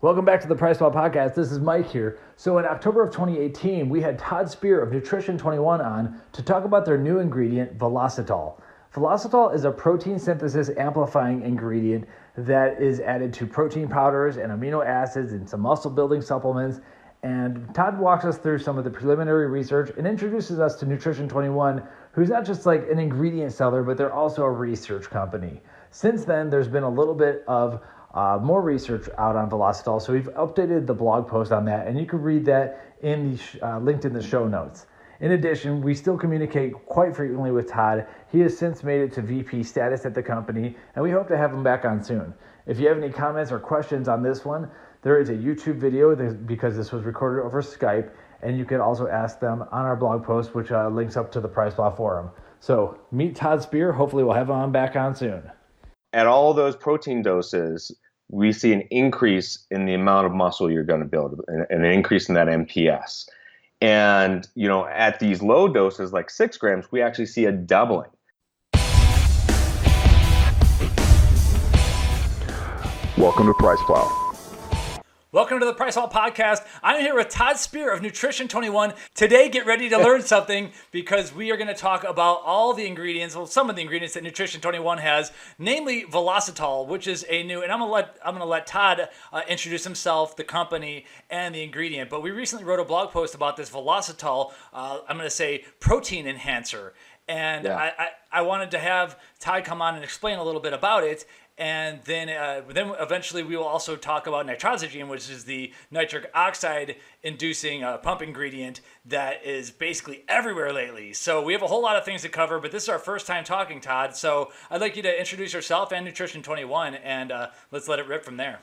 Welcome back to the PricePlow Podcast. This is Mike here. So, in October of 2018, we had Todd Spear of Nutrition 21 on to talk about their new ingredient, Velositol. Velositol is a protein synthesis amplifying ingredient that is added to protein powders and amino acids and some muscle building supplements. And Todd walks us through some of the preliminary research and introduces us to Nutrition 21, who's not just like an ingredient seller, but they're also a research company. Since then, there's been a little bit of uh, more research out on Velositol, so we've updated the blog post on that, and you can read that in the sh- uh, linked in the show notes. In addition, we still communicate quite frequently with Todd. He has since made it to VP status at the company, and we hope to have him back on soon. If you have any comments or questions on this one, there is a YouTube video because this was recorded over Skype, and you can also ask them on our blog post, which uh, links up to the PricePlow Forum. So meet Todd Spear. Hopefully, we'll have him on back on soon. At all those protein doses, we see an increase in the amount of muscle you're going to build, and an increase in that MPS. And you know, at these low doses, like six grams, we actually see a doubling. Welcome to Price Plow. Welcome to the PricePlow Podcast. I'm here with Todd Spear of Nutrition 21. Today, get ready to learn something because we are going to talk about all the ingredients, well, some of the ingredients that Nutrition 21 has, namely Velositol, which is a new. And I'm gonna let I'm gonna let Todd uh, introduce himself, the company, and the ingredient. But we recently wrote a blog post about this Velositol. Uh, I'm going to say protein enhancer. And yeah. I, I, I wanted to have Todd come on and explain a little bit about it and then uh, then eventually we will also talk about Nitrosigine, which is the nitric oxide inducing uh, pump ingredient that is basically everywhere lately. So we have a whole lot of things to cover, but this is our first time talking, Todd. So I'd like you to introduce yourself and Nutrition 21, and uh, let's let it rip from there.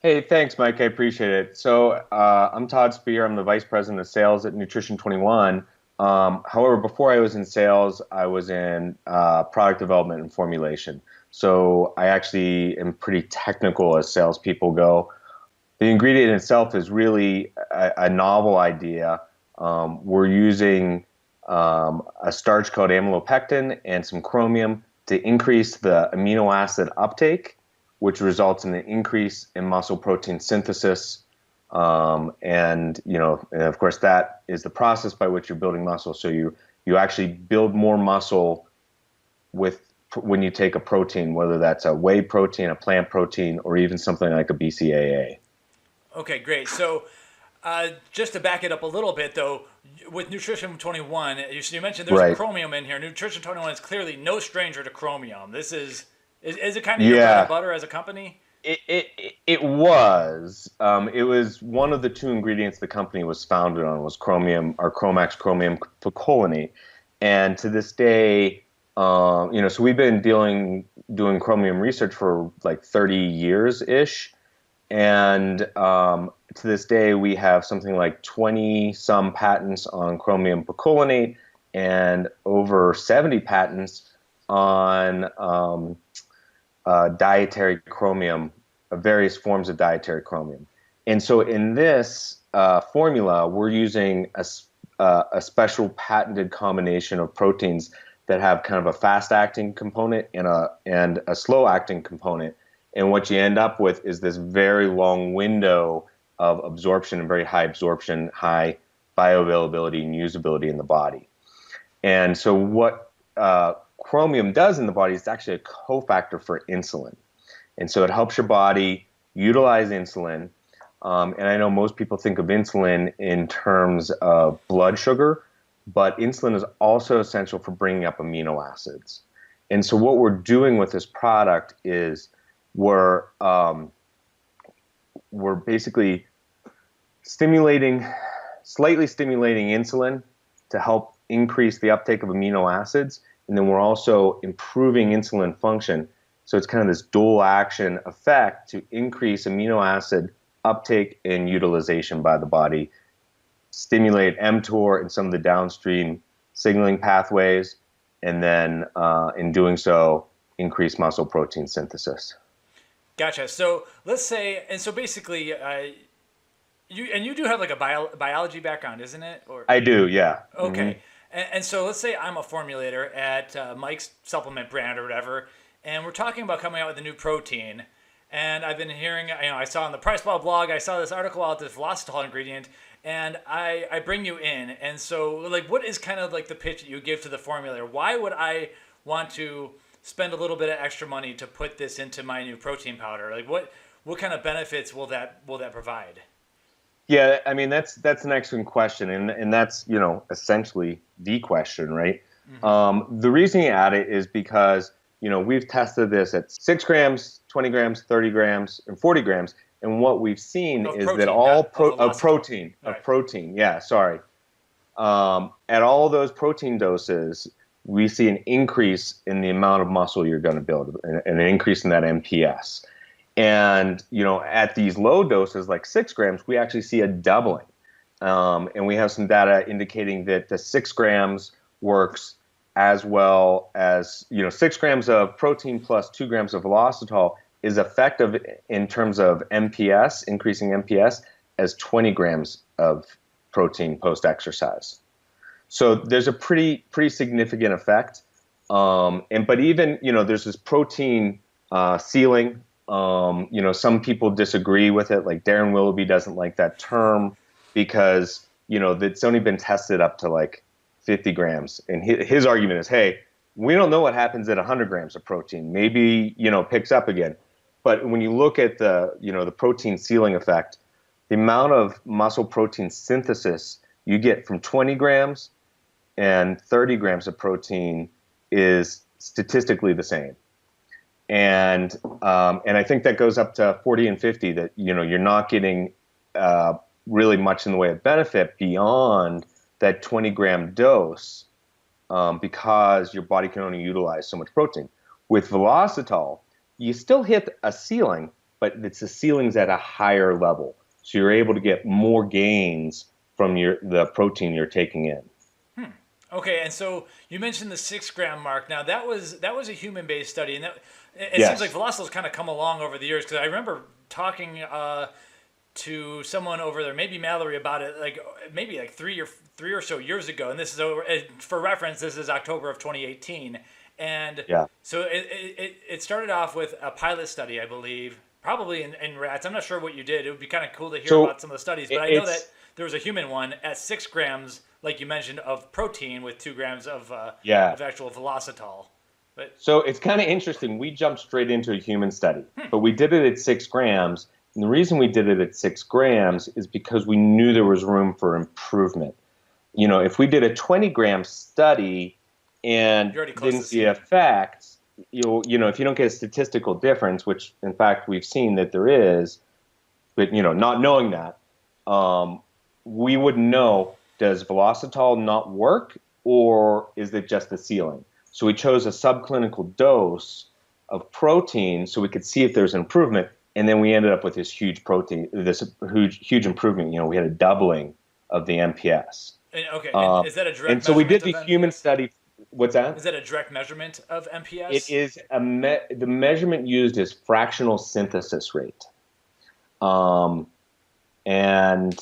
Hey, thanks, Mike. I appreciate it. So uh, I'm Todd Spear. I'm the vice president of sales at Nutrition 21. Um, however, before I was in sales, I was in uh, product development and formulation. So I actually am pretty technical as salespeople go. The ingredient itself is really a, a novel idea. Um, we're using um, a starch called amylopectin and some chromium to increase the amino acid uptake, which results in an increase in muscle protein synthesis. Um, and you know, and of course, that is the process by which you're building muscle. So you you actually build more muscle with when you take a protein, whether that's a whey protein, a plant protein, or even something like a BCAA. Okay, great. So, uh, just to back it up a little bit, though, with Nutrition 21, you, you mentioned there's right. chromium in here. Nutrition 21 is clearly no stranger to chromium. This is is, is it kind of yeah. your bread and butter as a company? It, it, it was. Um, it was one of the two ingredients the company was founded on was chromium or Chromax chromium picolinate. And to this day, um, you know, so we've been dealing doing chromium research for like 30 years ish, and um, to this day we have something like 20 some patents on chromium picolinate and over 70 patents on um, uh, dietary chromium, uh, various forms of dietary chromium. And so in this uh, formula, we're using a, uh, a special patented combination of proteins that have kind of a fast acting component and a and a slow acting component. And what you end up with is this very long window of absorption and very high absorption, high bioavailability and usability in the body. And so what uh, chromium does in the body is actually a cofactor for insulin. And so it helps your body utilize insulin. Um, and I know most people think of insulin in terms of blood sugar, but insulin is also essential for bringing up amino acids. And so, what we're doing with this product is we're um, we're basically stimulating, slightly stimulating insulin to help increase the uptake of amino acids, and then we're also improving insulin function. So it's kind of this dual action effect to increase amino acid uptake and utilization by the body stimulate mTOR and some of the downstream signaling pathways, and then uh, in doing so, increase muscle protein synthesis. Gotcha. So let's say, and so basically, uh, you and you do have like a bio, biology background, isn't it? Or I do, yeah. Okay. Mm-hmm. And, and, so let's say I'm a formulator at uh, Mike's supplement brand or whatever, and we're talking about coming out with a new protein and I've been hearing, you know, I saw on the Price PricePlow blog, I saw this article about this Velositol ingredient, and I, I bring you in. And so, like, what is kind of like the pitch that you give to the formulator? Why would I want to spend a little bit of extra money to put this into my new protein powder? Like, what what kind of benefits will that will that provide? Yeah, I mean that's that's an excellent question, and and that's you know essentially the question, right? Mm-hmm. Um, the reason you add it is because you know we've tested this at six grams, twenty grams, thirty grams, and forty grams, and what we've seen is protein, that all pro- of protein, of right. protein, yeah, sorry, um, at all those protein doses, we see an increase in the amount of muscle you're going to build, and an increase in that MPS. And you know, at these low doses, like six grams, we actually see a doubling. Um, and we have some data indicating that the six grams works as well as you know six grams of protein plus two grams of velositol is effective in terms of MPS, increasing MPS, as 20 grams of protein post exercise. So there's a pretty pretty significant effect. Um, and but even you know there's this protein uh, ceiling um, you know, some people disagree with it. Like Darryn Willoughby doesn't like that term because you know it's only been tested up to like 50 grams, and his, his argument is, hey, we don't know what happens at 100 grams of protein. Maybe you know picks up again, but when you look at the you know the protein ceiling effect, the amount of muscle protein synthesis you get from 20 grams and 30 grams of protein is statistically the same and um, and I think that goes up to 40 and 50. That you know you're not getting uh, really much in the way of benefit beyond that 20 gram dose um, because your body can only utilize so much protein. With Velositol, you still hit a ceiling, but it's the ceiling's at a higher level, so you're able to get more gains from your the protein you're taking in. Hmm. Okay, and so you mentioned the six gram mark. Now that was that was a human based study, and that it, yes. seems like Velositol's kind of come along over the years because I remember talking uh, to someone over there, maybe Mallory, about it, like maybe like three or three or so years ago. And this is over for reference. This is October of 2018, and yeah. so it, it it started off with a pilot study, I believe, probably in, in rats. I'm not sure what you did. It would be kind of cool to hear so about some of the studies, but I know that there was a human one at six grams, like you mentioned, of protein with two grams of uh, yeah. of actual velositol. But so it's kind of interesting. We jumped straight into a human study, hmm. but we did it at six grams. And the reason we did it at six grams is because we knew there was room for improvement. You know, if we did a 20 gram study and didn't see effects, you you know, if you don't get a statistical difference, which in fact we've seen that there is, but you know, not knowing that, um, we wouldn't know does velositol not work or is it just the ceiling? So we chose a subclinical dose of protein so we could see if there's an improvement. And then we ended up with this huge protein, this huge, huge improvement. You know, we had a doubling of the MPS. And, okay, um, is that a direct? And so we did the human study. What's that? Is that a direct measurement of MPS? It is a me- the measurement used is fractional synthesis rate. Um, and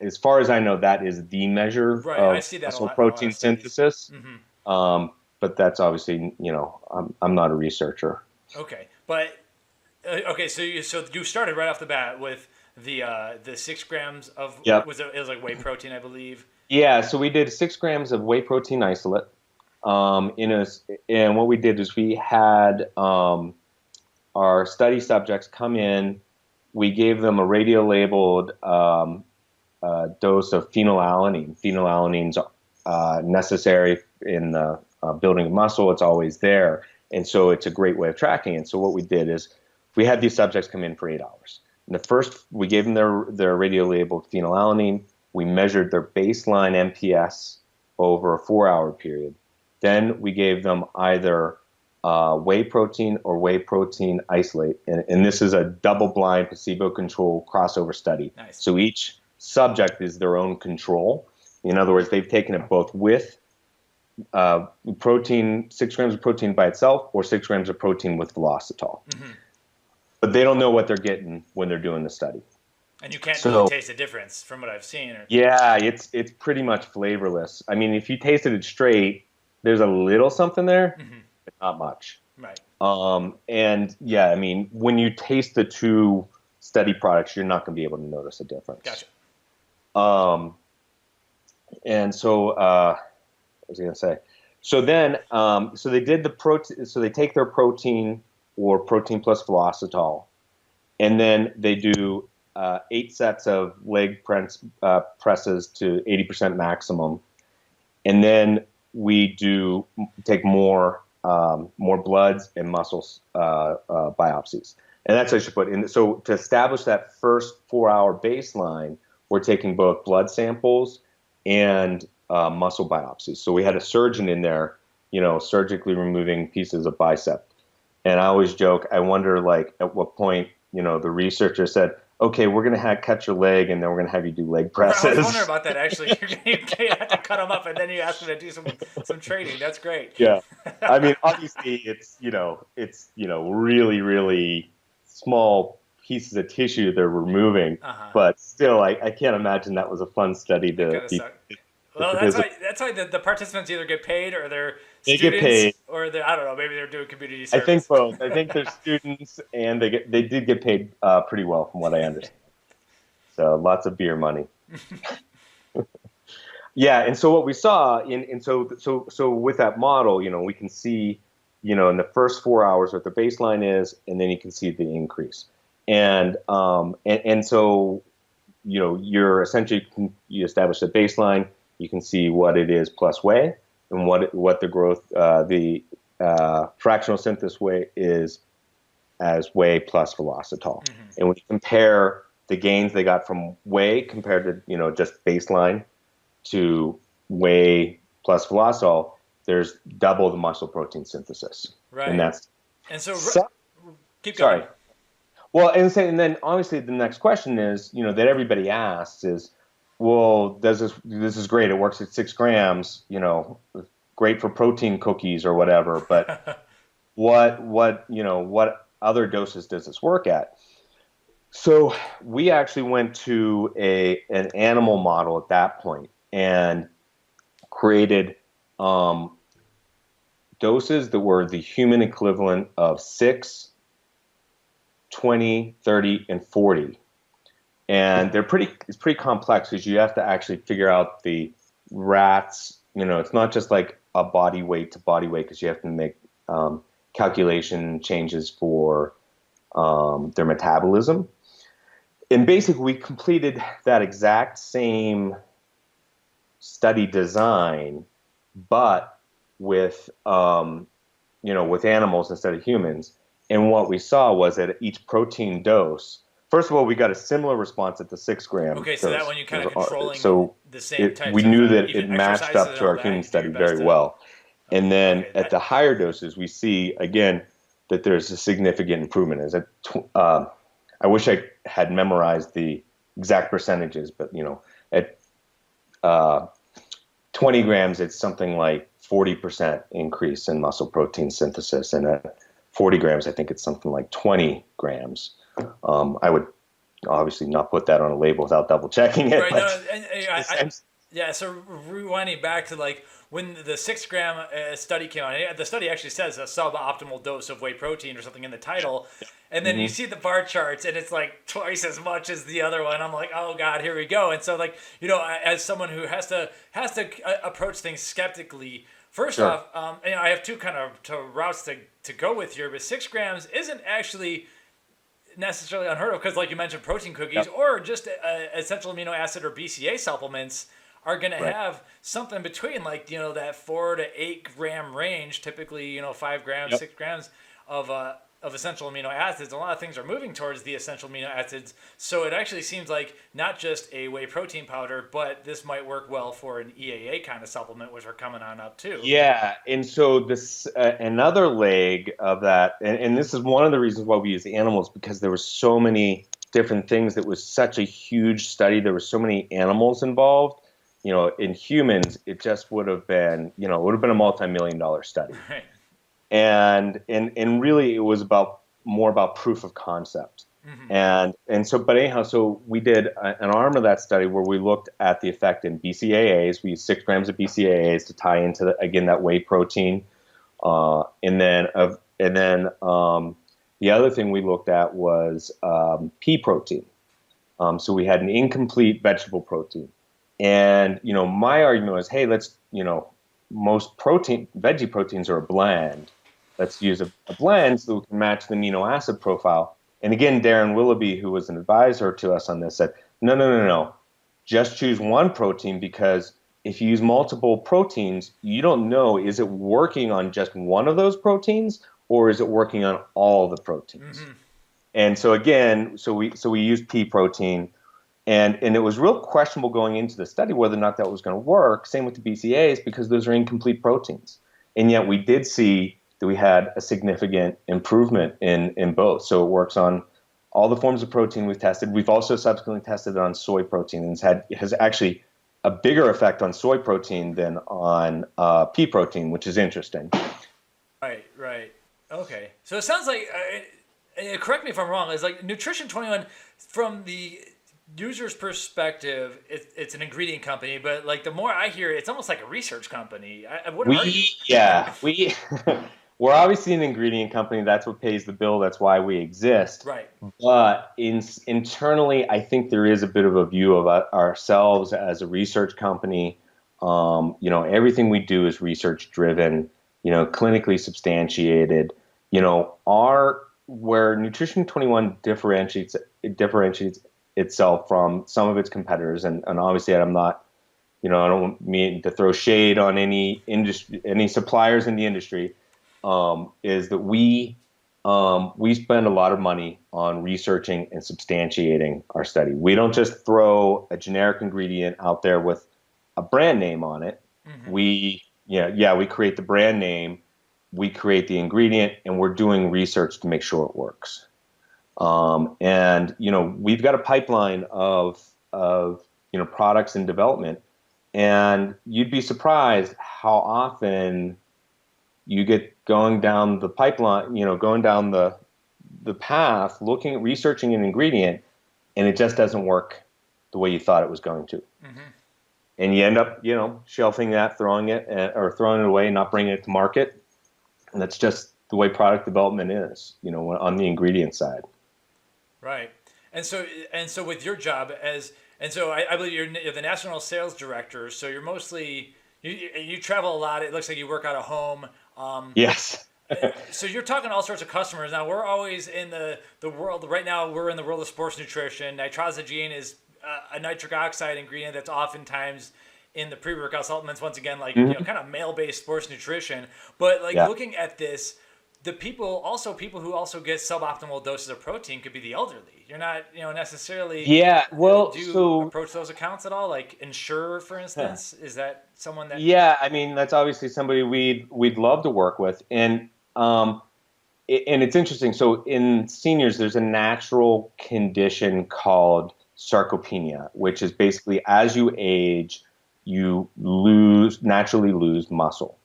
as far as I know, that is the measure right, of I see that muscle protein synthesis. Mm-hmm. Um, but that's obviously you know I'm I'm not a researcher. Okay, but uh, okay, so you so you started right off the bat with the uh, the six grams of yep. was it, it was like whey protein, I believe. Yeah, so we did six grams of whey protein isolate. Um, in a, and what we did is we had um, our study subjects come in. We gave them a radio labeled um, dose of phenylalanine. Phenylalanine's uh, necessary in the uh, building muscle, it's always there. And so it's a great way of tracking. And so what we did is we had these subjects come in for eight hours. And the first, we gave them their, their radio labeled phenylalanine. We measured their baseline MPS over a four hour period. Then we gave them either uh, whey protein or whey protein isolate. And, and this is a double blind placebo controlled crossover study. Nice. So each subject is their own control. In other words, they've taken it both with uh, protein, six grams of protein by itself, or six grams of protein with velositol. Mm-hmm. But they don't know what they're getting when they're doing the study. And you can't so, really taste the difference from what I've seen. Or... Yeah, it's it's pretty much flavorless. I mean, if you tasted it straight, there's a little something there, mm-hmm. but not much. Right. Um, and yeah, I mean, when you taste the two study products, you're not going to be able to notice a difference. Gotcha. Um, and so, uh, what was I going to say? So then, um, so they did the protein. So they take their protein or protein plus velositol, and then they do uh, eight sets of leg press, uh, presses to 80% maximum, and then we do take more um, more bloods and muscles uh, uh, biopsies, and that's I should put in. So to establish that first four-hour baseline, we're taking both blood samples and uh, muscle biopsies. So we had a surgeon in there, you know, surgically removing pieces of bicep. And I always joke, I wonder, like, at what point, you know, the researcher said, okay, we're going to have cut your leg and then we're going to have you do leg presses. I was wondering about that actually. you have to cut them up and then you ask them to do some some training. That's great. Yeah, I mean, obviously, it's you know, it's you know, really, really small pieces of tissue they're removing, uh-huh. but still, I, I can't imagine that was a fun study to. Be, well, that's why, that's why the, the participants either get paid or they're they get paid, or they I don't know, maybe they're doing community service. I think both. I think they're students, and they get they did get paid uh, pretty well, from what I understand. So lots of beer money. yeah, and so what we saw in and so so so with that model, you know, we can see, you know, in the first four hours what the baseline is, and then you can see the increase, and um and, and so, you know, you're essentially you establish the baseline you can see what it is plus whey and what what the growth uh, the uh, fractional synthesis whey is as whey plus velositol. Mm-hmm. And when you compare the gains they got from whey compared to you know just baseline to whey plus velocitol, there's double the muscle protein synthesis. Right. And that's and so, so keep going. Sorry. Well, and, and then obviously the next question is, you know, that everybody asks is, well, this this is great. It works at six grams. You know, great for protein cookies or whatever. But what what you know what other doses does this work at? So we actually went to a an animal model at that point and created um, doses that were the human equivalent of 6, 20, 30, and 40 and they're pretty it's pretty complex because you have to actually figure out the rats you know it's not just like a body weight to body weight because you have to make um, calculation changes for um, their metabolism. And basically we completed that exact same study design but with um, you know with animals instead of humans. And what we saw was that each protein dose First of all, we got a similar response at the six gram. Okay, so that one you kind of uh, controlling so the same it, We knew that it matched up to our human study very well. And then okay, at the higher doses, we see again that there's a significant improvement. Is? Uh, I wish I had memorized the exact percentages, but you know, at uh, 20 grams, it's something like 40% increase in muscle protein synthesis, and at 40 grams, I think it's something like 20 grams. Um, I would obviously not put that on a label without double checking it. Right, no, and, and, I, I, yeah, so rewinding back to like when the six gram uh, study came out, the study actually says a suboptimal dose of whey protein or something in the title. And then mm-hmm. you see the bar charts and it's like twice as much as the other one. I'm like, oh God, here we go. And so like, you know, as someone who has to, has to uh, approach things skeptically, First sure. off, um, you know, I have two kind of to routes to, to go with here, but six grams isn't actually necessarily unheard of because, like you mentioned, protein cookies yep. or just uh, essential amino acid or BCA supplements are going right. to have something between like you know that four to eight gram range, typically you know five grams, yep. six grams of uh, of essential amino acids. A lot of things are moving towards the essential amino acids. So it actually seems like not just a whey protein powder, but this might work well for an EAA kind of supplement, which are coming on up too. Yeah. And so this, uh, another leg of that, and, and this is one of the reasons why we use animals because there were so many different things that was such a huge study. There were so many animals involved. You know, in humans, it just would have been, you know, it would have been a multi-million dollar study. Right and and and really it was about more about proof of concept. Mm-hmm. And and so, but anyhow, so we did a, an arm of that study where we looked at the effect in BCAAs. We used six grams of BCAAs to tie into the, again that whey protein, uh, and then of And then um, the other thing we looked at was um, pea protein. Um, so we had an incomplete vegetable protein. And, you know, my argument was, hey, let's, you know, most protein, veggie proteins are a blend. Let's use a, a blend so we can match the amino acid profile. And again, Darryn Willoughby, who was an advisor to us on this, said, no, no, no, no. Just choose one protein because if you use multiple proteins, you don't know is it working on just one of those proteins or is it working on all the proteins? Mm-hmm. And so again, so we so we used pea protein, and and it was real questionable going into the study whether or not that was going to work. Same with the BCAAs because those are incomplete proteins, and yet we did see that we had a significant improvement in in both. So it works on all the forms of protein we've tested. We've also subsequently tested it on soy protein, and it's had has actually a bigger effect on soy protein than on uh, pea protein, which is interesting. Right, right. Okay. So it sounds like, uh, uh correct me if I'm wrong, is like Nutrition 21 from the user's perspective, it, it's an ingredient company, but like the more I hear, it's almost like a research company. I, what we, yeah, we. we're obviously an ingredient company. That's what pays the bill. That's why we exist. Right. But in, internally, I think there is a bit of a view of uh, ourselves as a research company. Um, you know, everything we do is research driven. You know, clinically substantiated. You know, our where Nutrition 21 differentiates it differentiates itself from some of its competitors, and, and obviously I'm not, you know, I don't mean to throw shade on any industry, any suppliers in the industry um, is that we um, we spend a lot of money on researching and substantiating our study. We don't just throw a generic ingredient out there with a brand name on it. Mm-hmm. We yeah yeah we create the brand name, we create the ingredient, and we're doing research to make sure it works. Um, and you know we've got a pipeline of of you know products in development, and you'd be surprised how often you get going down the pipeline, you know, going down the the path, looking at researching an ingredient, and it just doesn't work the way you thought it was going to. Mm-hmm. And you end up, you know, shelving that, throwing it, uh, or throwing it away, not bringing it to market. And that's just the way product development is, you know, on the ingredient side. Right. And so, and so with your job as, and so I, I believe you're, you're the national sales director. So you're mostly you, you travel a lot. It looks like you work out of home. Um, yes. so you're talking to all sorts of customers. Now we're always in the, the world. Right now we're in the world of sports nutrition. Nitrosigine is a, a nitric oxide ingredient that's oftentimes in the pre-workout supplements. Once again, like mm-hmm. you know, kind of male-based sports nutrition. But like yeah. looking at this, the people also people who also get suboptimal doses of protein could be the elderly. You're not you know necessarily. Yeah. Well, do you so, approach those accounts at all? Like Ensure, for instance, is that someone that? Yeah, I mean that's obviously somebody we'd we'd love to work with, and um, it, and it's interesting. So in seniors, there's a natural condition called sarcopenia, which is basically as you age, you lose naturally lose muscle.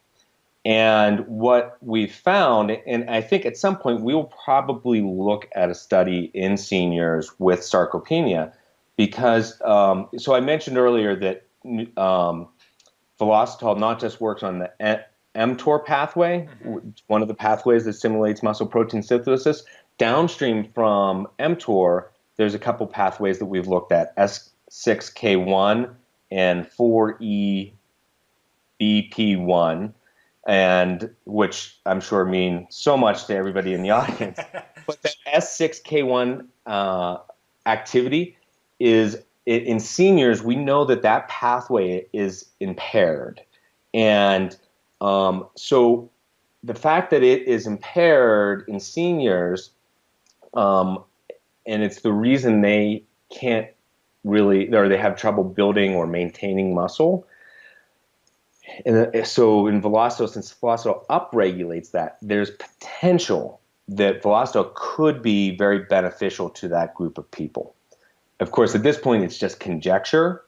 And what we found, and I think at some point we will probably look at a study in seniors with sarcopenia, because um, so I mentioned earlier that um, Velositol not just works on the mTOR pathway, mm-hmm. one of the pathways that stimulates muscle protein synthesis. Downstream from mTOR, there's a couple pathways that we've looked at S6K1 and 4EBP1 and which I'm sure mean so much to everybody in the audience. but that S6K1 uh, activity is in seniors. We know that that pathway is impaired, and um, so the fact that it is impaired in seniors, um, and it's the reason they can't really, or they have trouble building or maintaining muscle and uh, so in Velositol, since Velositol upregulates that, there's potential that Velositol could be very beneficial to that group of people. Of course, at this point, it's just conjecture,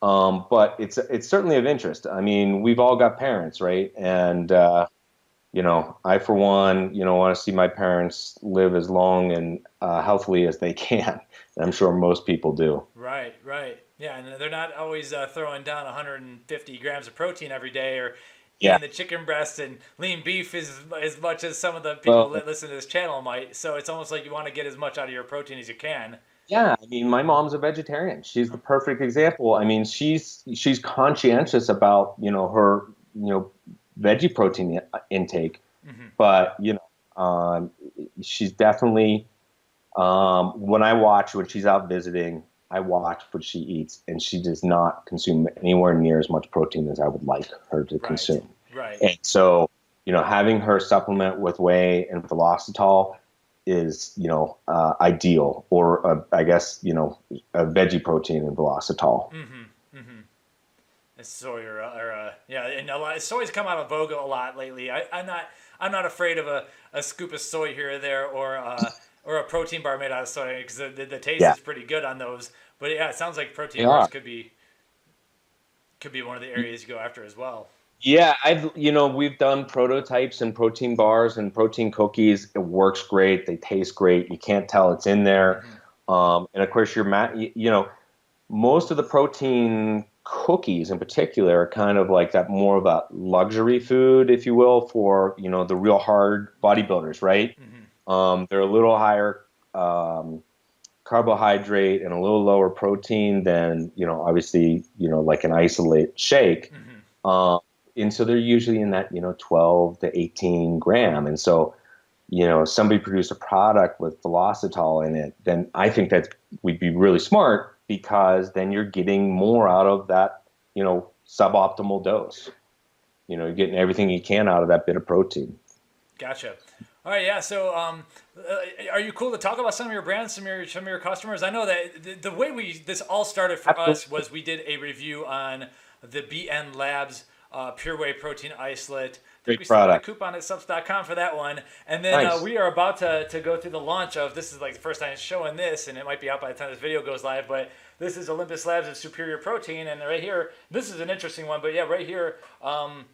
um, but it's it's certainly of interest. I mean, we've all got parents, right? And uh, you know, I for one, you know, want to see my parents live as long and uh, healthily as they can. And I'm sure most people do. Right, right. Yeah, and they're not always uh, throwing down 150 grams of protein every day, or yeah. eating the chicken breast and lean beef is as much as some of the people well, that listen to this channel might. So it's almost like you want to get as much out of your protein as you can. Yeah, I mean, my mom's a vegetarian. She's the perfect example. I mean, she's she's conscientious about you know her you know veggie protein intake, mm-hmm. but you know um, she's definitely um, when I watch when she's out visiting, I watch what she eats, and she does not consume anywhere near as much protein as I would like her to right. consume. Right. And so, you know, having her supplement with whey and velositol is, you know, uh, ideal, or uh, I guess, you know, a veggie protein and velositol. Mm-hmm. Mm-hmm. Soy or, or uh, yeah, and a lot, soy's come out of vogue a lot lately. I, am not I'm not afraid of a, a scoop of soy here or there, or uh, or a protein bar made out of soy because the, the, the, taste yeah. is pretty good on those. But yeah, it sounds like protein yeah. bars could be could be one of the areas you go after as well. Yeah, I've you know we've done prototypes and protein bars and protein cookies. It works great. They taste great. You can't tell it's in there. Mm-hmm. Um, and of course, your mat. You know, most of the protein cookies in particular are kind of like that more of a luxury food, if you will, for you know the real hard bodybuilders, right? Mm-hmm um, they're a little higher um, carbohydrate and a little lower protein than you know, obviously, you know, like an isolate shake. Mm-hmm. Uh, and so they're usually in that you know 12 to 18 gram. And so, you know, somebody produce a product with velositol in it, then I think that we'd be really smart because then you're getting more out of that, you know, suboptimal dose. You know, you're getting everything you can out of that bit of protein. Gotcha. All right, yeah. So, um, uh, are you cool to talk about some of your brands, some of your some of your customers? I know that the, the way we this all started for Absolutely. us was we did a review on the BN Labs uh, Pure Whey Protein Isolate. Great we product. A coupon at subs.com for that one, and then uh, nice. uh, we are about to, to go through the launch of this is like the first time it's showing this, and it might be out by the time this video goes live, but this is Olympus Labs of Superior Protein, and right here, this is an interesting one, but yeah, right here. Um,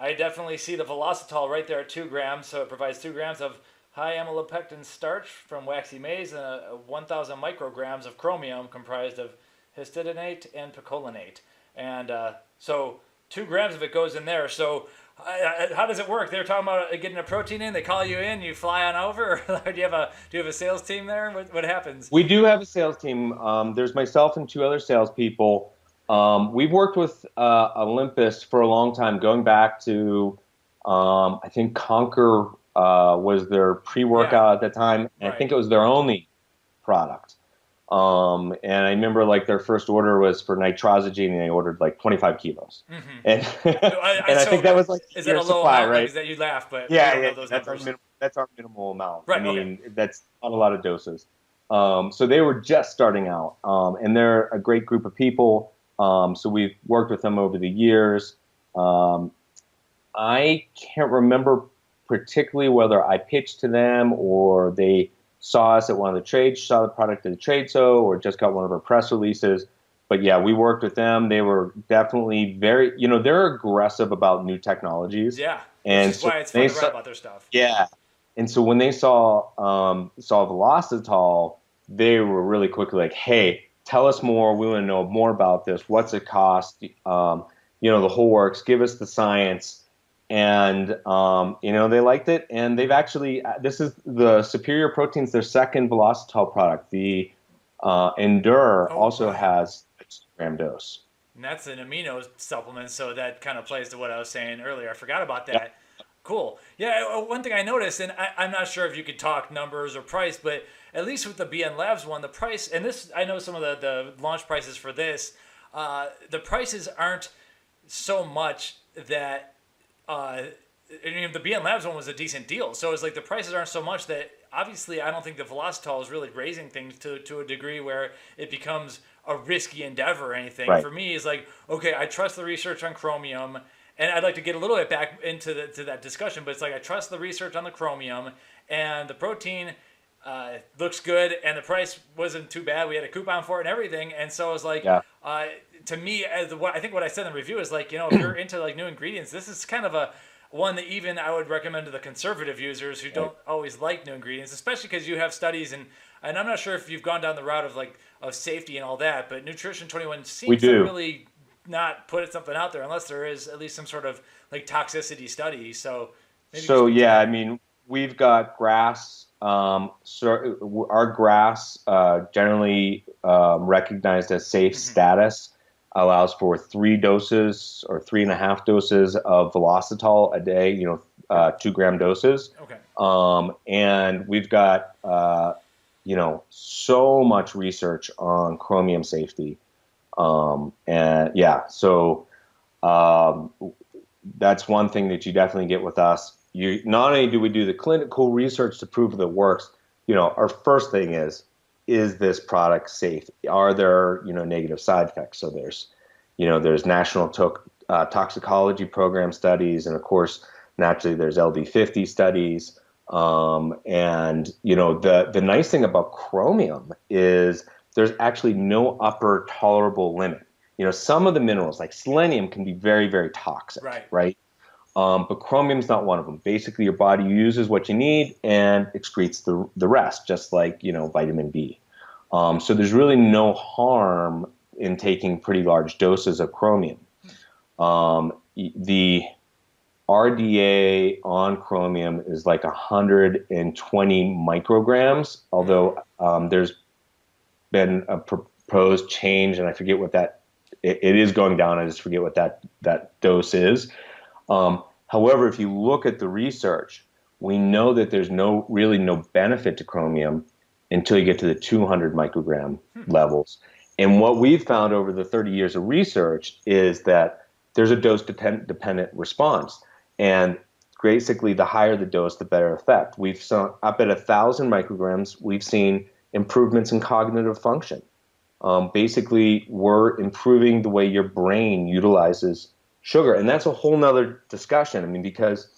I definitely see the Velositol right there at 2 grams, so it provides 2 grams of high amylopectin starch from waxy maize and uh, 1,000 micrograms of chromium comprised of histidinate and picolinate. And uh, so 2 grams of it goes in there. So uh, how does it work? They're talking about getting a protein in. They call you in. You fly on over. do you have a Do you have a sales team there? What, what happens? We do have a sales team. Um, there's myself and two other salespeople. Um, we've worked with uh, Olympus for a long time, going back to um, I think Conquer uh, was their pre-workout yeah. at the time, and right. I think it was their only product. Um, and I remember like their first order was for nitrosigine, and they ordered like 25 kilos. Mm-hmm. And, I, and so I think that was like is that a low supply, amount? Right? Is that you laugh, but yeah, yeah, that's our, minim- that's our minimal amount. Right, I mean, okay. that's not a lot of doses. Um, so they were just starting out, um, and they're a great group of people. Um, so we've worked with them over the years. Um, I can't remember particularly whether I pitched to them or they saw us at one of the trades, saw the product at the trade show, or just got one of our press releases. But yeah, we worked with them. They were definitely very, you know, they're aggressive about new technologies. Yeah, and so why it's fun to saw, about their stuff. Yeah, and so when they saw um, saw Velositol, they were really quickly like, "Hey, tell us more. We want to know more about this. What's it cost? Um, you know, the whole works. Give us the science. And, um, you know, they liked it. And they've actually, uh, this is the Superior Proteins, their second Velositol product. The uh, Endure oh, also wow. has gram dose. And that's an amino supplement. So that kind of plays to what I was saying earlier. I forgot about that. Cool. Yeah, uh, one thing I noticed, and I, am not sure if you could talk numbers or price, but at least with the BN Labs one, the price, and this, I know some of the, the launch prices for this, uh, the prices aren't so much that, uh, I mean, the BN Labs one was a decent deal. So it's like the prices aren't so much that obviously I don't think the Velositol is really raising things to, to a degree where it becomes a risky endeavor or anything. Right. For me, it's like, okay, I trust the research on chromium and I'd like to get a little bit back into the, to that discussion, but it's like I trust the research on the chromium and the protein uh, looks good, and the price wasn't too bad. We had a coupon for it and everything, and so I was like, yeah. uh, to me, as what I think what I said in the review is like, you know, if you're into like new ingredients, this is kind of a one that even I would recommend to the conservative users who don't always like new ingredients, especially because you have studies and and I'm not sure if you've gone down the route of like of safety and all that, but Nutrition 21 seems to really not put something out there unless there is at least some sort of like toxicity study. So. so yeah, I mean, we've got GRAS. Um, so our GRAS uh, generally um, recognized as safe mm-hmm. status, allows for three doses or three and a half doses of Velositol a day. You know, uh, two gram doses. Okay. Um, and we've got uh, you know so much research on chromium safety. Um, and yeah, so um, that's one thing that you definitely get with us. You not only do we do the clinical research to prove that it works, you know, our first thing is is this product safe? Are there you know negative side effects? So there's you know there's national to- uh, toxicology program studies, and of course naturally there's LD50 studies. Um, and you know the the nice thing about chromium is there's actually no upper tolerable limit. You know, some of the minerals like selenium can be very, very toxic, right? Right. Um, but chromium's not one of them. Basically, your body uses what you need and excretes the the rest, just like you know vitamin B. Um, so there's really no harm in taking pretty large doses of chromium. Um, the RDA on chromium is like 120 micrograms, although um, there's been a proposed change, and I forget what that it, it is going down. I just forget what that that dose is. Um, however, if you look at the research, we know that there's no really no benefit to chromium until you get to the 200 microgram hmm. levels. And what we've found over the 30 years of research is that there's a dose dependent response. And basically, the higher the dose, the better effect. We've seen up at a thousand micrograms, we've seen improvements in cognitive function. Um, basically, we're improving the way your brain utilizes sugar, and that's a whole nother discussion. I mean, because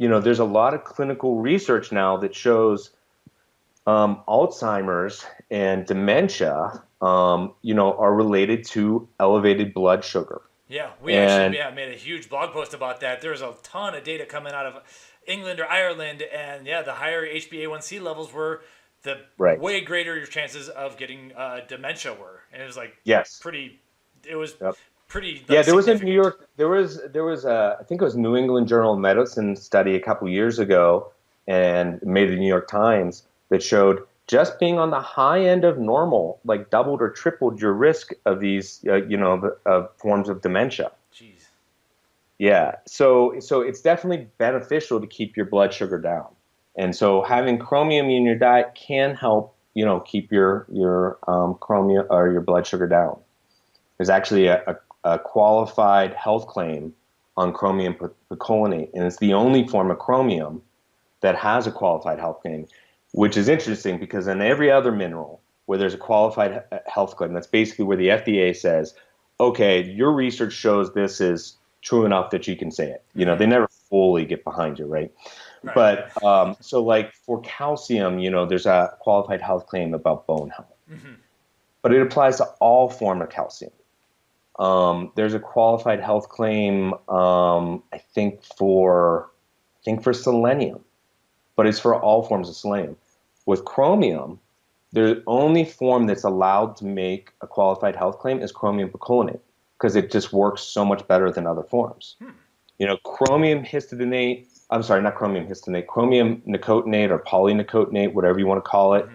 you know, there's a lot of clinical research now that shows um, Alzheimer's and dementia, um, you know, are related to elevated blood sugar. Yeah, we and, actually yeah, made a huge blog post about that. There's a ton of data coming out of England or Ireland, and yeah, the higher HbA1c levels were the right. way greater your chances of getting uh, dementia were, and it was like yes, pretty. It was yep. pretty. Like, yeah, there was in New York. There was there was a I think it was New England Journal of Medicine study a couple years ago, and made the New York Times that showed just being on the high end of normal, like doubled or tripled your risk of these, uh, you know, uh, forms of dementia. Jeez. Yeah, so so it's definitely beneficial to keep your blood sugar down. And so having chromium in your diet can help, you know, keep your your um, chromium or your blood sugar down. There's actually a, a, a qualified health claim on chromium picolinate, and it's the only form of chromium that has a qualified health claim, which is interesting because in every other mineral where there's a qualified health claim, that's basically where the FDA says, okay, your research shows this is true enough that you can say it. You know, they never fully get behind you, right? But um, so, like for calcium, you know, there's a qualified health claim about bone health, mm-hmm. but it applies to all form of calcium. Um, there's a qualified health claim, um, I think for, I think for selenium, but it's for all forms of selenium. With chromium, the only form that's allowed to make a qualified health claim is chromium picolinate because it just works so much better than other forms. Hmm. You know, chromium histidinate I'm sorry, not chromium histonate, chromium nicotinate or polynicotinate, whatever you want to call it, mm-hmm.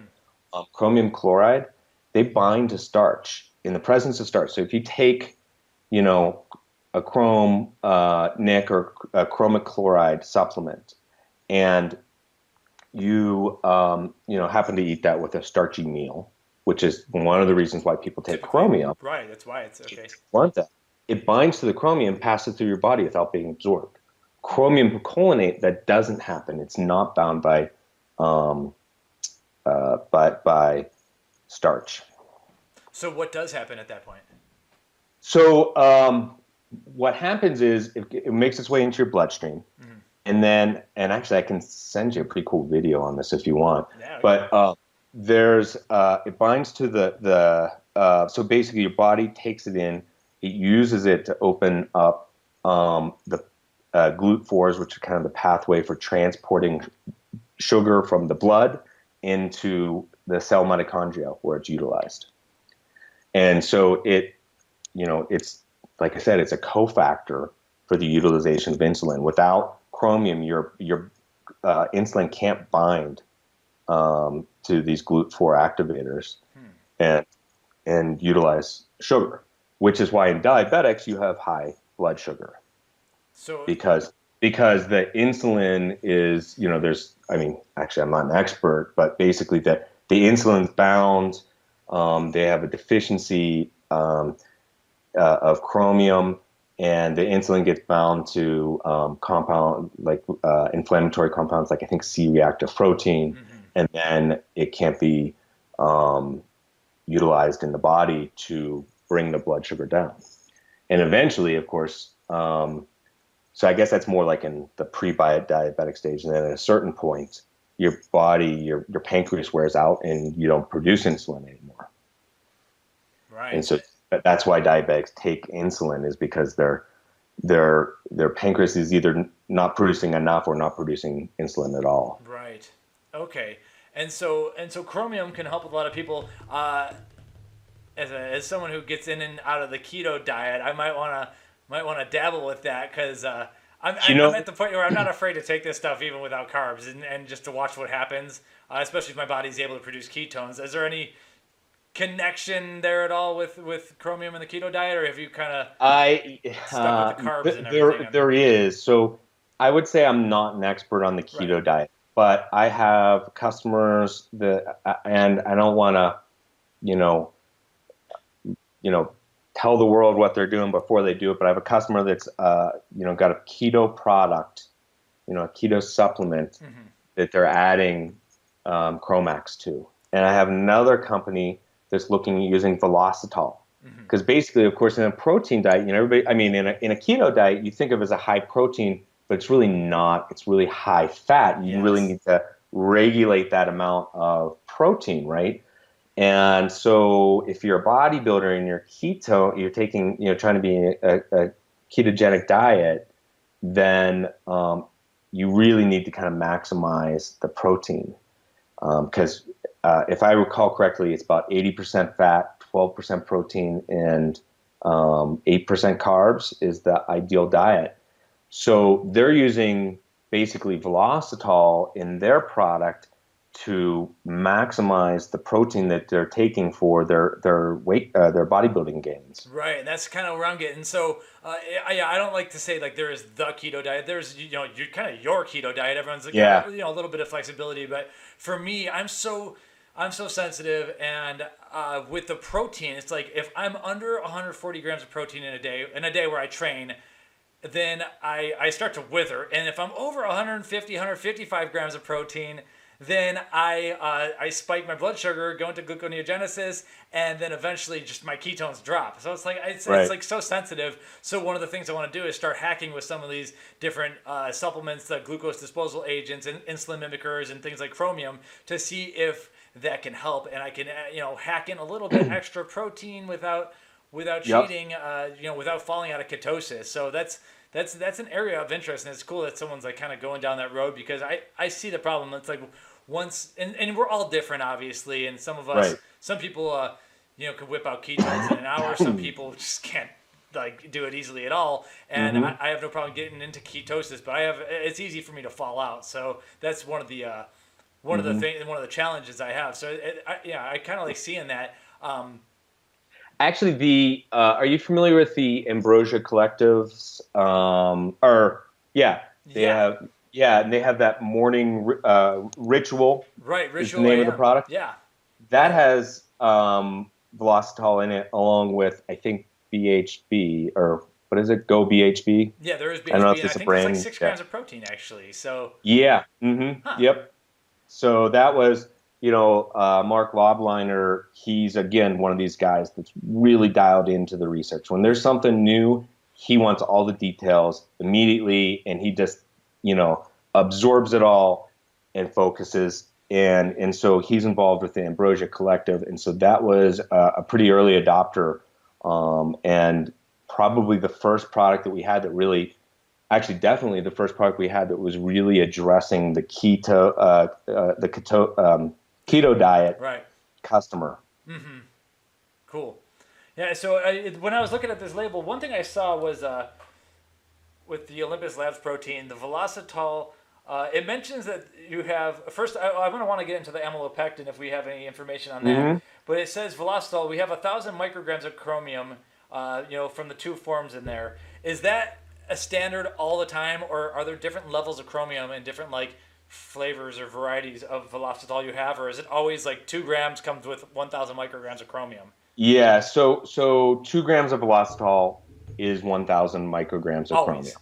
um, chromium chloride, they bind to starch in the presence of starch. So if you take, you know, a chrome uh, nic or a chromic chloride supplement, and you um, you know happen to eat that with a starchy meal, which is one of the reasons why people take Typically, chromium. Right, that's why it's okay. Want that? It binds to the chromium, passes through your body without being absorbed chromium picolinate, that doesn't happen. It's not bound by, um, uh, by, by starch. So what does happen at that point? So um, what happens is it, it, makes its way into your bloodstream, mm-hmm. and then and actually I can send you a pretty cool video on this if you want. Yeah, but uh, there's uh, it binds to the the uh, so basically your body takes it in, it uses it to open up um, the uh, GLUT4s, which are kind of the pathway for transporting sugar from the blood into the cell mitochondria where it's utilized. And so it, you know, it's like I said, it's a cofactor for the utilization of insulin. Without chromium, your your uh, insulin can't bind um, to these GLUT4 activators hmm. and and utilize sugar, which is why in diabetics you have high blood sugar. So because because the insulin is you know there's I mean actually I'm not an expert, but basically the the insulin's bound. Um, they have a deficiency um, uh, of chromium and the insulin gets bound to um, compound like uh, inflammatory compounds like I think C-reactive protein, mm-hmm. and then it can't be um, utilized in the body to bring the blood sugar down. And eventually, of course, um, so I guess that's more like in the pre-diabetic stage, and then at a certain point, your body, your your pancreas wears out, and you don't produce insulin anymore. Right. And so that's why diabetics take insulin is because their their their pancreas is either not producing enough or not producing insulin at all. Right. Okay. And so and so chromium can help a lot of people. Uh, as a, as someone who gets in and out of the keto diet, I might wanna might wanna dabble with that because. Uh, I'm, I'm, I'm, at the point where I'm not afraid to take this stuff even without carbs and, and just to watch what happens, uh, especially if my body's able to produce ketones. Is there any connection there at all with with chromium and the keto diet, or have you kind of I uh, with the carbs th- and everything? There, there is. So I would say I'm not an expert on the keto right. diet, but I have customers that, uh, and I don't want to, you know, you know, tell the world what they're doing before they do it. But I have a customer that's, uh, you know, got a keto product, you know, a keto supplement mm-hmm. that they're adding um, Chromax to, and I have another company that's looking at using Velositol. Because mm-hmm. basically, of course, in a protein diet, you know, everybody, I mean, in a, in a keto diet, you think of it as a high protein, but it's really not. It's really high fat. You yes. really need to regulate that amount of protein, right? And so, if you're a bodybuilder and you're keto, you're taking, you know, trying to be a, a ketogenic diet, then um, you really need to kind of maximize the protein because um, uh, if I recall correctly, it's about 80% fat, 12% protein, and um, 8% carbs is the ideal diet. So they're using basically Velositol in their product to maximize the protein that they're taking for their their weight uh, their bodybuilding gains. Right, and that's kind of where I'm getting. So uh, I, I don't like to say like there is the keto diet. There's you know you kind of your keto diet. Everyone's like yeah. you know a little bit of flexibility, but for me, I'm so I'm so sensitive, and uh, with the protein, it's like if I'm under 140 grams of protein in a day, in a day where I train, then I, I start to wither. And if I'm over 150, 155 grams of protein, then I uh, I spike my blood sugar, go into gluconeogenesis, and then eventually just my ketones drop. So it's like it's, right. it's like so sensitive. So one of the things I want to do is start hacking with some of these different uh, supplements, the glucose disposal agents, and insulin mimickers, and things like chromium, to see if that can help, and I can uh, you know hack in a little bit extra protein without without cheating, yep. uh, you know, without falling out of ketosis. So that's that's that's an area of interest, and it's cool that someone's like kind of going down that road because I I see the problem. It's like once, and, and we're all different, obviously, and some of us, right. some people, uh, you know, could whip out ketones in an hour. Some people just can't like do it easily at all and mm-hmm. I, I, have no problem getting into ketosis but i have it's easy for me to fall out so that's one of the uh, one mm-hmm. of the mm-hmm. things, one of the challenges I have. So it, I, yeah, I kind of like seeing that. Um, Actually, the uh, are you familiar with the Ambrosia Collectives? Um, or yeah, they yeah. have yeah, and they have that morning uh, ritual. Right, ritual. the name AM. of the product. Yeah, that has um, Velositol in it, along with I think BHB or what is it? Go BHB. Yeah, there is BHB. I don't know if it's a brand. It's like six grams of protein actually. So. Yeah. Mm-hmm. Huh. Yep. So that was, you know, uh, Marc Lobliner. He's again one of these guys that's really dialed into the research. When there's something new, he wants all the details immediately, and he just, you know, absorbs it all and focuses. And and so he's involved with the Ambrosia Collective, and so that was a, a pretty early adopter, um, and probably the first product that we had that really actually definitely the first product we had that was really addressing the keto uh, uh, the keto um, keto diet right. customer. Mm-hmm. Cool. Yeah. So I, when I was looking at this label, one thing I saw was uh, with the Olympus Labs protein, the Velositol. Uh, it mentions that you have first. I, I'm going to want to get into the amylopectin if we have any information on that. Mhm. But it says Velositol. We have a thousand micrograms of chromium. Uh, you know, from the two forms in there. Is that a standard all the time, or are there different levels of chromium and different like flavors or varieties of Velositol you have, or is it always like two grams comes with 1,000 micrograms of chromium? Yeah, so so two grams of Velositol is 1,000 micrograms of Always. chromium.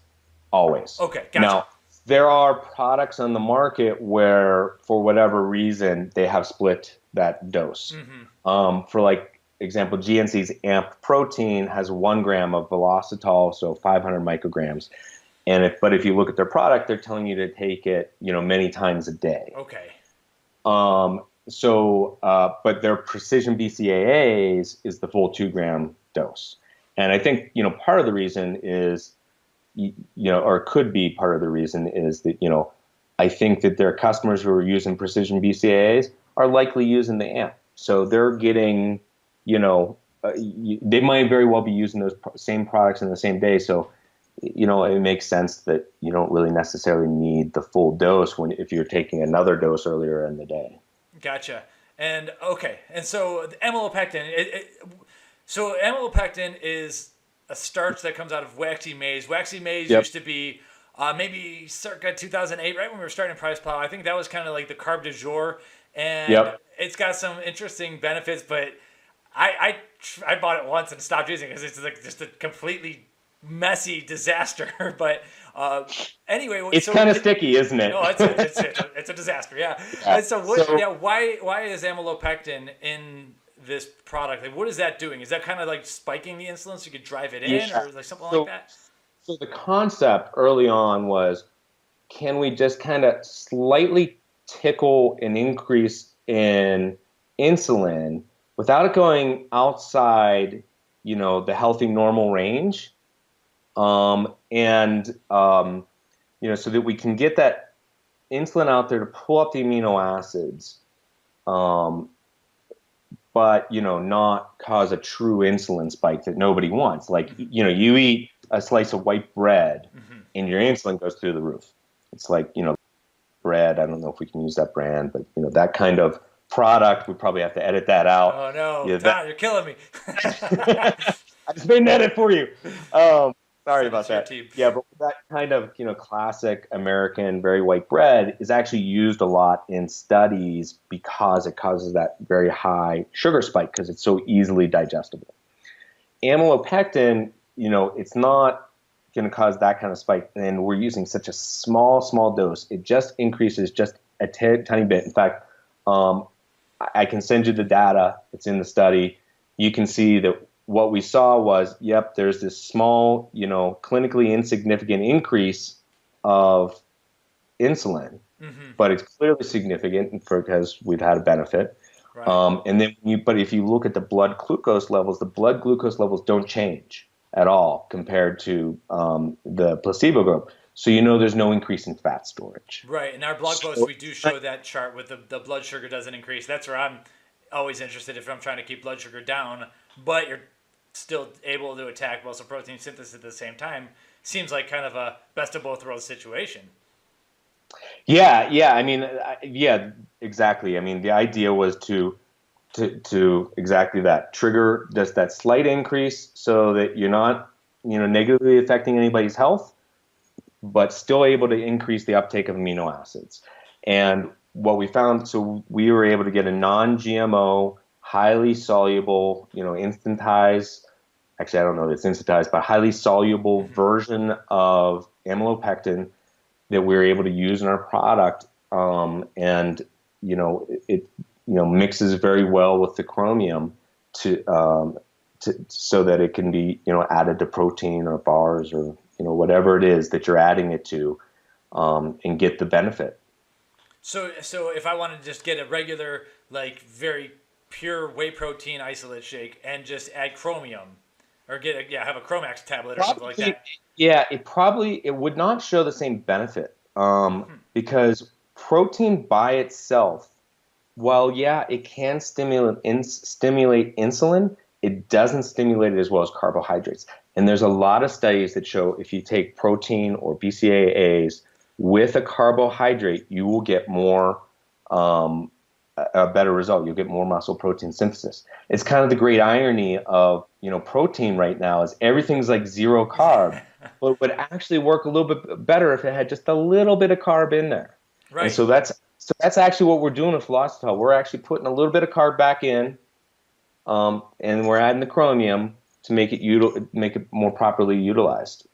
Always. Okay, gotcha. Now, there are products on the market where, for whatever reason, they have split that dose. hmm Um, for like example, GNC's AMP protein has one gram of Velositol, so 500 micrograms. And if, but if you look at their product, they're telling you to take it, you know, many times a day. Okay. Um, so, uh, but their precision BCAAs is the full two gram dose. And I think, you know, part of the reason is, you, know, or could be part of the reason is that, you know, I think that their customers who are using precision BCAAs are likely using the AMP. So they're getting, you know, uh, they might very well be using those same products in the same day. So, you know, it makes sense that you don't really necessarily need the full dose when if you're taking another dose earlier in the day. Gotcha. And okay, and so the amylopectin. It, it, so amylopectin is a starch that comes out of waxy maize. Waxy maize Yep. used to be uh, maybe circa 2008, right when we were starting PricePlow. I think that was kind of like the carb du jour, and Yep. it's got some interesting benefits. But I I, I bought it once and stopped using it because it's like just a completely messy disaster. but uh, anyway, It's so kind of sticky, isn't it? no, it's a, it's, a, it's a disaster. Yeah. Yeah. So, what, So- yeah, why why is amylopectin in this product? Like, what is that doing? Is that kind of like spiking the insulin so you could drive it in, Yeah. or like something So- like that? So the concept early on was, can we just kind of slightly tickle an increase in insulin without it going outside, you know, the healthy normal range, um, and um, you know, so that we can get that insulin out there to pull up the amino acids, um, but you know, not cause a true insulin spike that nobody wants. Like you know, you eat a slice of white bread Mhm. and your insulin goes through the roof. It's like, you know, bread. I don't know if we can use that brand, but you know, that kind of product, we probably have to edit that out. Oh no, Yeah, that- you're killing me. I just made an edit for you. Um, sorry about that. Yeah, but that kind of, you know, classic American very white bread is actually used a lot in studies because it causes that very high sugar spike because it's so easily digestible. Amylopectin, you know, it's not going to cause that kind of spike, and we're using such a small, small dose. It just increases just a t- tiny bit. In fact, um, I- I can send you the data. It's in the study. You can see that what we saw was, yep, there's this small, you know, clinically insignificant increase of insulin, hmm but it's clearly significant because we've had a benefit. Right. Um, and then, you, but if you look at the blood glucose levels, the blood glucose levels don't change at all compared to um, the placebo group. So you know there's no increase in fat storage. Right. In our blog post, So- we do show that chart with the, the blood sugar doesn't increase. That's where I'm always interested if I'm trying to keep blood sugar down, but you're still able to attack muscle protein synthesis at the same time. Seems like kind of a best of both worlds situation. Yeah, yeah. I mean, yeah, exactly. I mean, the idea was to to to exactly that trigger just that slight increase so that you're not you know negatively affecting anybody's health, but still able to increase the uptake of amino acids. And what we found, so we were able to get a non-GMO, highly soluble, you know, instantized. Actually, I don't know if it's instantized, but highly soluble version of amylopectin that we're able to use in our product, um, and you know it you know mixes very well with the chromium to, um, to so that it can be you know added to protein or bars or you know whatever it is that you're adding it to, um, and get the benefit. So, so if I wanted to just get a regular, like very pure whey protein isolate shake and just add chromium, or get a, yeah, have a Chromax tablet or something like that. Yeah, it probably it would not show the same benefit um, Hmm. because protein by itself, while yeah, it can stimulate in, stimulate insulin, it doesn't stimulate it as well as carbohydrates. And there's a lot of studies that show if you take protein or BCAAs with a carbohydrate, you will get more um, a better result. You'll get more muscle protein synthesis. It's kind of the great irony of you know protein right now is everything's like zero carb, but it would actually work a little bit better if it had just a little bit of carb in there. Right. And so that's so that's actually what we're doing with Velositol. We're actually putting a little bit of carb back in, um, and we're adding the chromium to make it util- make it more properly utilized.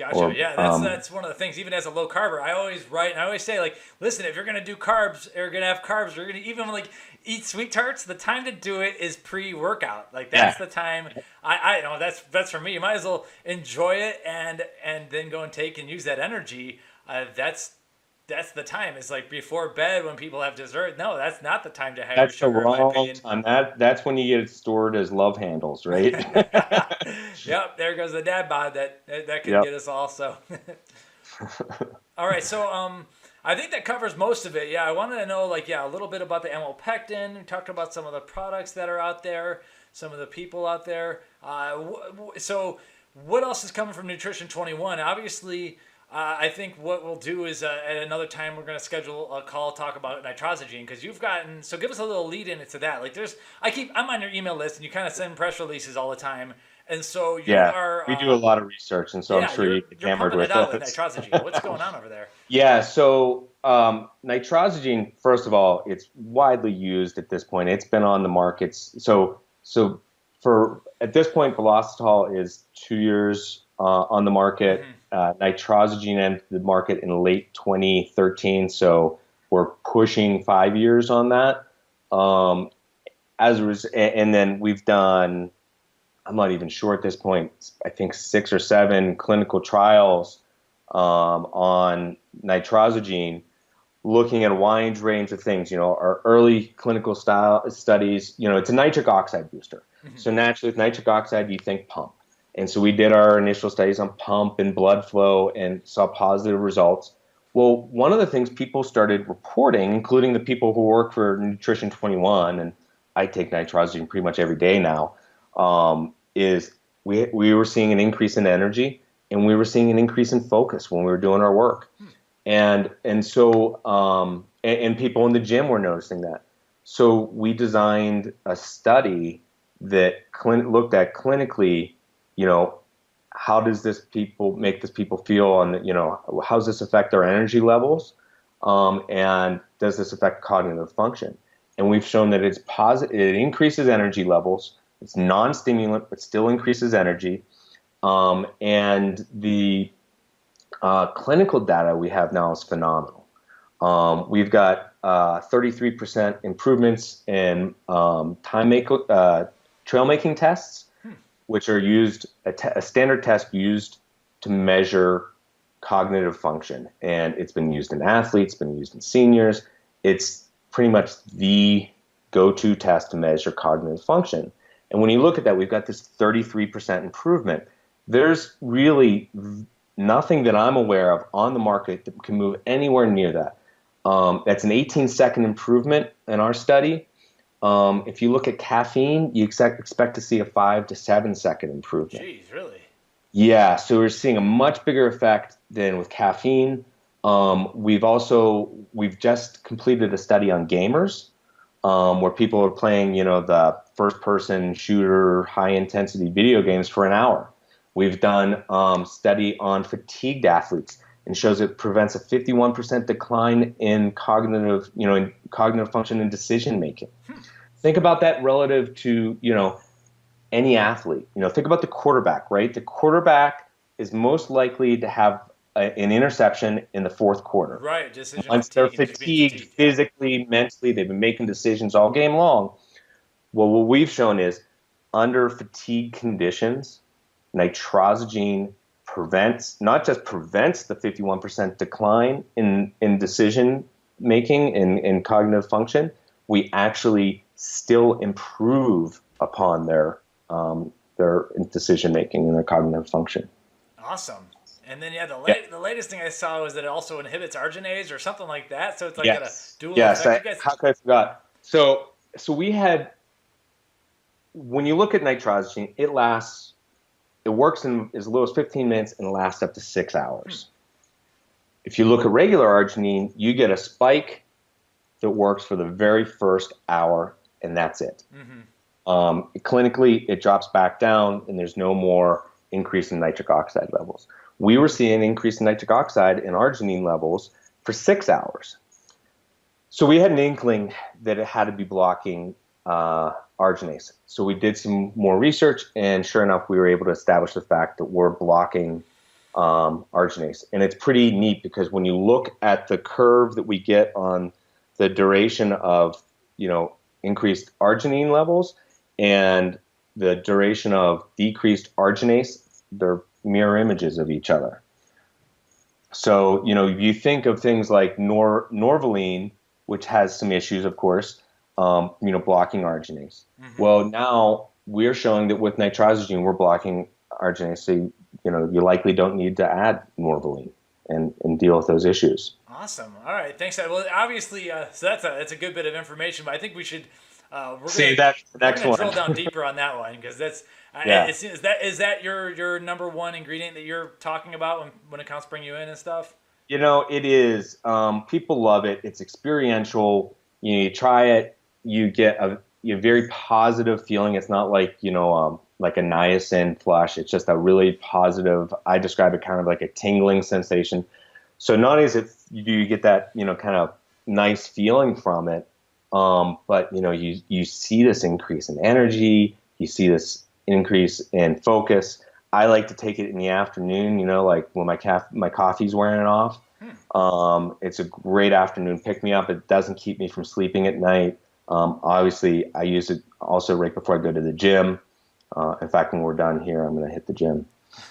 Gotcha. Or, yeah, that's um, that's one of the things. Even as a low carber, I always write and I always say like, listen, if you're gonna do carbs, or you're gonna have carbs, you're gonna even like eat sweet tarts. The time to do it is pre-workout. Like that's yeah. the time. I I know that's that's for me. You might as well enjoy it and and then go and take and use that energy. Uh, that's that's the time. It's like before bed when people have dessert. No, that's not the time to have. That's sugar, the wrong time. That that's when you get it stored as love handles, right? yep, there goes the dad bod that that can yep. get us all. So, all right. So um, I think that covers most of it. Yeah, I wanted to know like yeah a little bit about the amylopectin. We talked about some of the products that are out there, some of the people out there. Uh, so what else is coming from Nutrition Twenty One? Obviously uh, I think what we'll do is uh, at another time we're going to schedule a call talk about Nitrosigine because you've gotten so give us a little lead in into that. Like there's I keep I'm on your email list and you kind of send press releases all the time. And so you yeah, are. we do a uh, lot of research, and so yeah, I'm sure you get hammered with, it out with. What's going on over there? Yeah, so um, first of all, it's widely used at this point. It's been on the markets. So so for at this point, Velositol is two years uh, on the market. Mm-hmm uh, Nitrosigine entered the market in late 2013, so we're pushing five years on that. Um, as a res- and then we've done, I'm not even sure at this point. I think six or seven clinical trials um, on Nitrosigine, looking at a wide range of things. You know, our early clinical style studies. You know, it's a nitric oxide booster. Mm-hmm. So naturally, with nitric oxide, you think pump. And so we did our initial studies on pump and blood flow and saw positive results. Well, one of the things people started reporting, including the people who work for Nutrition 21, and I take Nitrosigine pretty much every day now, um, is we, we were seeing an increase in energy and we were seeing an increase in focus when we were doing our work. Hmm. And, and so, um, and, and people in the gym were noticing that. So we designed a study that clin- looked at clinically you know, how does this people make this people feel and you know, how does this affect their energy levels? Um, and does this affect cognitive function? And we've shown that it's positive, it increases energy levels. It's non-stimulant, but still increases energy. Um, and the uh, clinical data we have now is phenomenal. Um, we've got uh, 33% improvements in um, time make, uh, trail making tests which are used a, standard test used to measure cognitive function, and it's been used in athletes, been used in seniors. It's pretty much the go-to test to measure cognitive function. And when you look at that, we've got this 33% improvement. There's really nothing that I'm aware of on the market that can move anywhere near that. Um, that's an 18 second improvement in our study. Um, if you look at caffeine, you expect, expect to see a five to seven second improvement. Jeez, really? Yeah, so we're seeing a much bigger effect than with caffeine. Um, we've also we've just completed a study on gamers, um, where people are playing, you know, the first person shooter, high intensity video games for an hour. We've done um, study on fatigued athletes and shows it prevents a 51% decline in cognitive, you know, in cognitive function and decision making. Hmm. Think about that relative to, you know, any athlete. You know, think about the quarterback, right? The quarterback is most likely to have a, an interception in the fourth quarter. Right. Decision Once they're fatigued, fatigued physically, mentally, they've been making decisions all game long. Well, what we've shown is under fatigue conditions, Nitrosigine prevents not just prevents the 51% decline in, in decision making and in, in cognitive function, we actually still improve upon their um, their decision making and their cognitive function. Awesome. And then yeah, the, la- yeah. the latest thing I saw was that it also inhibits arginase or something like that. So it's like yes. a dual yes, effect. Yes, how could I forgot? So so we had when you look at Nitrosigine, it lasts, it works in as little as 15 minutes and lasts up to six hours. If you look at regular arginine, you get a spike that works for the very first hour, and that's it. Mm-hmm. Um, clinically, it drops back down, and there's no more increase in nitric oxide levels. We were seeing an increase in nitric oxide and arginine levels for six hours. So we had an inkling that it had to be blocking uh, arginase. So we did some more research, and sure enough, we were able to establish the fact that we're blocking um, arginase. And it's pretty neat because when you look at the curve that we get on the duration of, you know, increased arginine levels and the duration of decreased arginase, they're mirror images of each other. So, you know, you think of things like nor- norvaline, which has some issues, of course, um, you know, blocking arginase. Mm-hmm. Well, now we're showing that with Nitrosigine, we're blocking arginase. So, you, you know, you likely don't need to add norvaline and, and deal with those issues. Awesome. All right. Thanks. Well, obviously, uh, so that's a, that's a good bit of information, but I think we should uh, we're gonna, that next we're Drill down deeper on that one because that's yeah. is, is that is that your your number one ingredient that you're talking about when when accounts bring you in and stuff? You know, it is. Um, people love it. It's experiential. You, know, you try it, you get a, a very positive feeling. It's not like you know, um, like a niacin flush. It's just a really positive. I describe it kind of like a tingling sensation. So not only is it do you get that you know kind of nice feeling from it, um, but you know, you you see this increase in energy, you see this increase in focus. I like to take it in the afternoon. You know, like when my caf- my coffee's wearing off. Hmm. Um, it's a great afternoon pick me up. It doesn't keep me from sleeping at night. Um, obviously, I use it also right before I go to the gym. Uh, in fact, when we're done here, I'm going to hit the gym.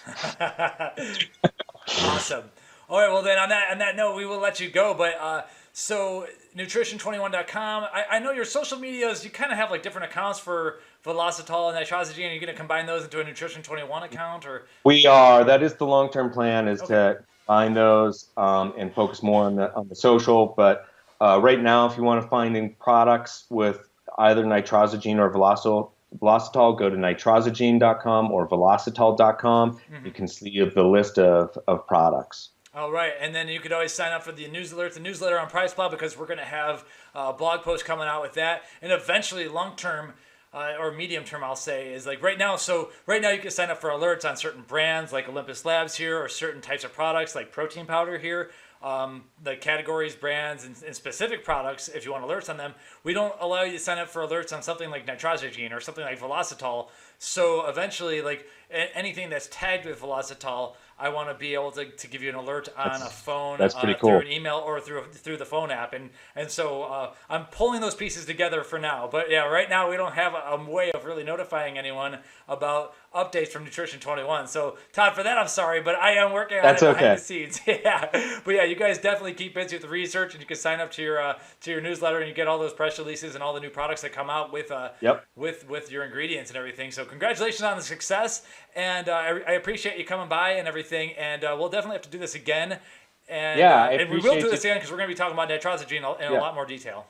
awesome. All right. Well, then on that on that note, we will let you go. But uh, so nutrition21.com. I, I know your social medias, you kind of have like different accounts for Velositol and Nitrosigine. Are you going to combine those into a Nutrition21 account or? We are. That is the long-term plan is okay. to find those um, and focus more on the, on the social. But uh, right now, if you want to find products with either Nitrosigine or Velositol, Velositol, go to nitrosigine.com or velositol.com. Mm-hmm. You can see the list of, of products. All right, and then you could always sign up for the news newsletter, the newsletter on PricePlow because we're going to have a blog post coming out with that, and eventually long term. Uh, or medium term, I'll say, is like right now. So right now, you can sign up for alerts on certain brands like Olympus Labs here, or certain types of products like protein powder here. Um, the categories, brands, and, and, specific products. If you want alerts on them, we don't allow you to sign up for alerts on something like Nitrosigine or something like Velositol. So eventually, like anything that's tagged with Velositol, I want to be able to, to give you an alert on that's, a phone, that's pretty uh, cool. through an email or through through the phone app, and and so uh, I'm pulling those pieces together for now. But yeah, right now we don't have a, a way of really notifying anyone about updates from Nutrition 21. So Todd, for that I'm sorry, but I am working on That's it okay. behind the scenes. yeah, but yeah, you guys definitely keep busy with the research, and you can sign up to your uh, to your newsletter, and you get all those press releases and all the new products that come out with uh yep. with with your ingredients and everything. So congratulations on the success, and uh, I, I, appreciate you coming by and everything. And uh, we'll definitely have to do this again. And, yeah, uh, and we will do this again because we're going to be talking about Nitrosigine in yeah. a lot more detail.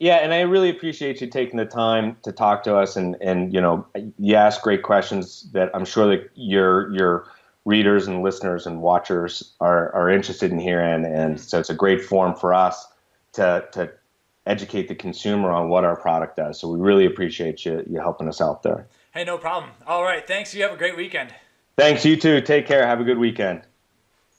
Yeah, and I really appreciate you taking the time to talk to us, and and you know, you ask great questions that I'm sure that your your readers and listeners and watchers are are interested in hearing, and so it's a great forum for us to to educate the consumer on what our product does. So we really appreciate you you helping us out there. Hey, no problem. All right, thanks. You have a great weekend. Thanks. You too. Take care. Have a good weekend.